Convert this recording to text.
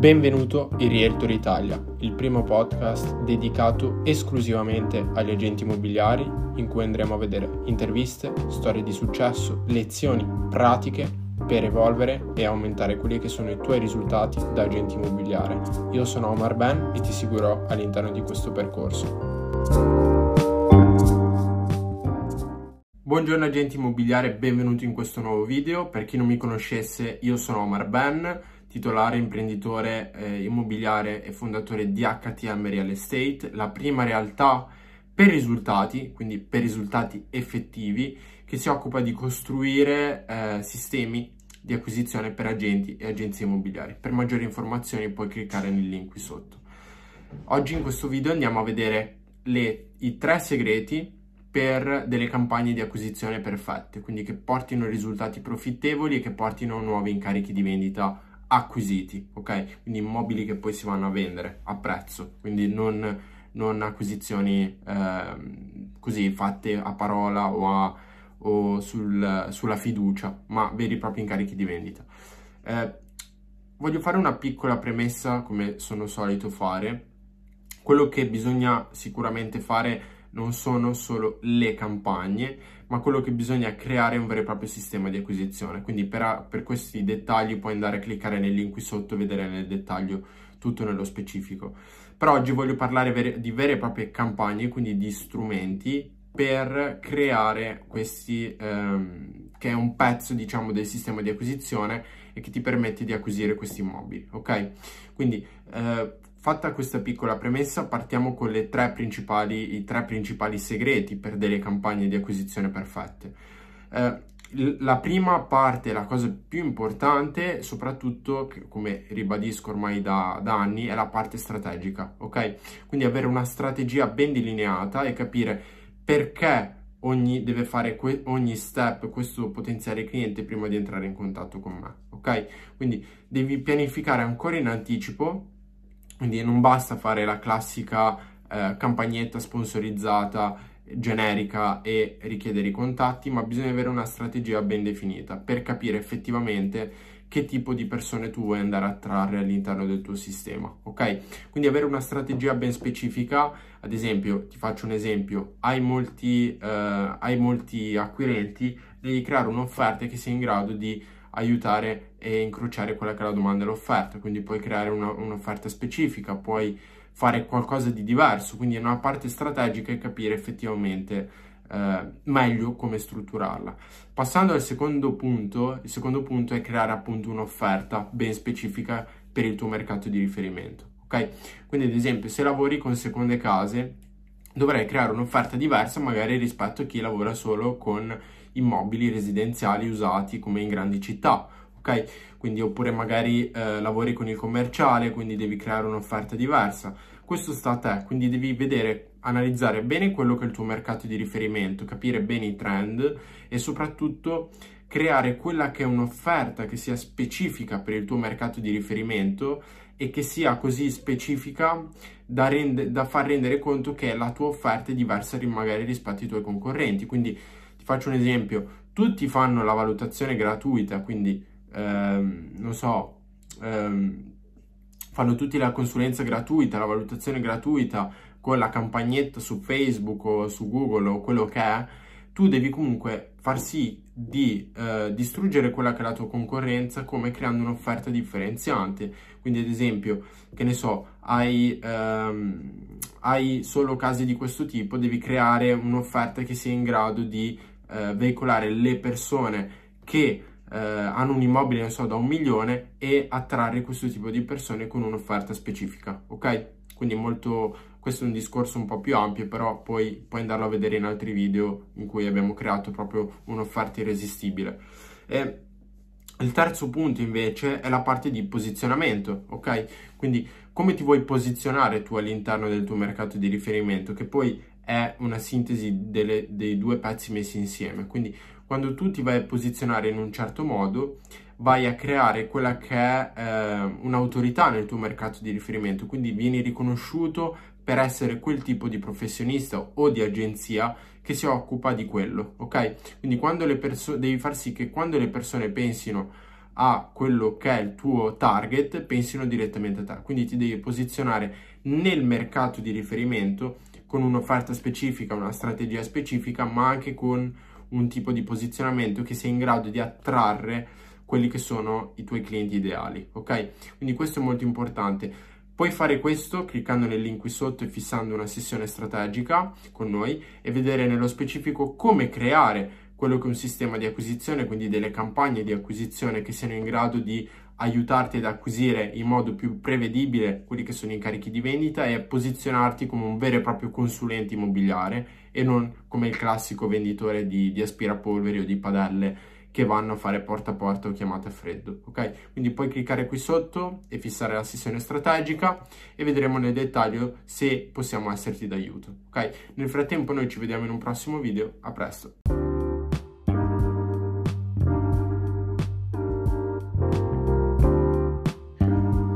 Benvenuto in Realtor Italia, il primo podcast dedicato esclusivamente agli agenti immobiliari in cui andremo a vedere interviste, storie di successo, lezioni pratiche per evolvere e aumentare quelli che sono i tuoi risultati da agente immobiliare. Io sono Omar Ben e ti seguirò all'interno di questo percorso. Buongiorno agenti immobiliari, benvenuti in questo nuovo video. Per chi non mi conoscesse, io sono Omar Ben, titolare, imprenditore eh, immobiliare e fondatore di HTM Real Estate, la prima realtà per risultati, quindi per risultati effettivi, che si occupa di costruire eh, sistemi di acquisizione per agenti e agenzie immobiliari. Per maggiori informazioni puoi cliccare nel link qui sotto. Oggi in questo video andiamo a vedere le, i tre segreti per delle campagne di acquisizione perfette, quindi che portino risultati profittevoli e che portino nuovi incarichi di vendita acquisiti, ok? Quindi immobili che poi si vanno a vendere a prezzo, quindi non, non acquisizioni eh, così fatte a parola o, a, o sul, sulla fiducia, ma veri e propri incarichi di vendita. Eh, voglio fare una piccola premessa, come sono solito fare. Quello che bisogna sicuramente fare non sono solo le campagne, ma quello che bisogna creare è un vero e proprio sistema di acquisizione. Quindi per, per questi dettagli puoi andare a cliccare nel link qui sotto e vedere nel dettaglio tutto nello specifico. Però oggi voglio parlare di vere e proprie campagne, quindi di strumenti per creare questi, ehm, che è un pezzo diciamo del sistema di acquisizione e che ti permette di acquisire questi immobili, ok? Quindi eh, Fatta questa piccola premessa, partiamo con tre i tre principali segreti per delle campagne di acquisizione perfette. Eh, la prima parte, la cosa più importante, soprattutto, come ribadisco ormai da, da, anni, è la parte strategica, ok? Quindi avere una strategia ben delineata e capire perché ogni, deve fare ogni step questo potenziale cliente prima di entrare in contatto con me, ok? Quindi devi pianificare ancora in anticipo quindi non basta fare la classica eh, campagnetta sponsorizzata generica e richiedere i contatti, ma bisogna avere una strategia ben definita per capire effettivamente che tipo di persone tu vuoi andare a attrarre all'interno del tuo sistema, ok? Quindi avere una strategia ben specifica, ad esempio, ti faccio un esempio, hai molti, eh, hai molti acquirenti, devi creare un'offerta che sia in grado di aiutare e incrociare quella che è la domanda e l'offerta, quindi puoi creare una, un'offerta specifica, puoi fare qualcosa di diverso, quindi è una parte strategica e capire effettivamente eh, meglio come strutturarla. Passando al secondo punto, il secondo punto è creare appunto un'offerta ben specifica per il tuo mercato di riferimento, ok? Quindi ad esempio se lavori con seconde case dovrei creare un'offerta diversa magari rispetto a chi lavora solo con immobili residenziali usati come in grandi città, ok? Quindi oppure magari eh, lavori con il commerciale, quindi devi creare un'offerta diversa. Questo sta a te, quindi devi vedere, analizzare bene quello che è il tuo mercato di riferimento, capire bene i trend e soprattutto creare quella che è un'offerta che sia specifica per il tuo mercato di riferimento e che sia così specifica da, rende, da far rendere conto che la tua offerta è diversa magari rispetto ai tuoi concorrenti. Quindi faccio un esempio, tutti fanno la valutazione gratuita, quindi ehm, non so, ehm, fanno tutti la consulenza gratuita, la valutazione gratuita con la campagnetta su Facebook o su Google o quello che è, tu devi comunque far sì di eh, distruggere quella che è la tua concorrenza come creando un'offerta differenziante. Quindi ad esempio, che ne so, hai, ehm, hai solo casi di questo tipo, devi creare un'offerta che sia in grado di eh, veicolare le persone che eh, hanno un immobile, non so, da un milione e attrarre questo tipo di persone con un'offerta specifica, ok? Quindi molto, questo è un discorso un po' più ampio, però poi puoi andarlo a vedere in altri video in cui abbiamo creato proprio un'offerta irresistibile. E il terzo punto invece è la parte di posizionamento, ok? Quindi come ti vuoi posizionare tu all'interno del tuo mercato di riferimento, che poi è una sintesi delle, dei due pezzi messi insieme. Quindi quando tu ti vai a posizionare in un certo modo, vai a creare quella che è eh, un'autorità nel tuo mercato di riferimento, quindi vieni riconosciuto per essere quel tipo di professionista o di agenzia che si occupa di quello, ok? Quindi quando le persone devi far sì che quando le persone pensino a quello che è il tuo target pensino direttamente a te. Quindi ti devi posizionare nel mercato di riferimento con un'offerta specifica, una strategia specifica, ma anche con un tipo di posizionamento che sia in grado di attrarre quelli che sono i tuoi clienti ideali, ok? Quindi questo è molto importante. Puoi fare questo cliccando nel link qui sotto e fissando una sessione strategica con noi e vedere nello specifico come creare quello che è un sistema di acquisizione, quindi delle campagne di acquisizione che siano in grado di aiutarti ad acquisire in modo più prevedibile quelli che sono i carichi di vendita e posizionarti come un vero e proprio consulente immobiliare e non come il classico venditore di, di aspirapolveri o di padelle che vanno a fare porta a porta o chiamate a freddo, ok? Quindi puoi cliccare qui sotto e fissare la sessione strategica e vedremo nel dettaglio se possiamo esserti d'aiuto, ok? Nel frattempo noi ci vediamo in un prossimo video, a presto!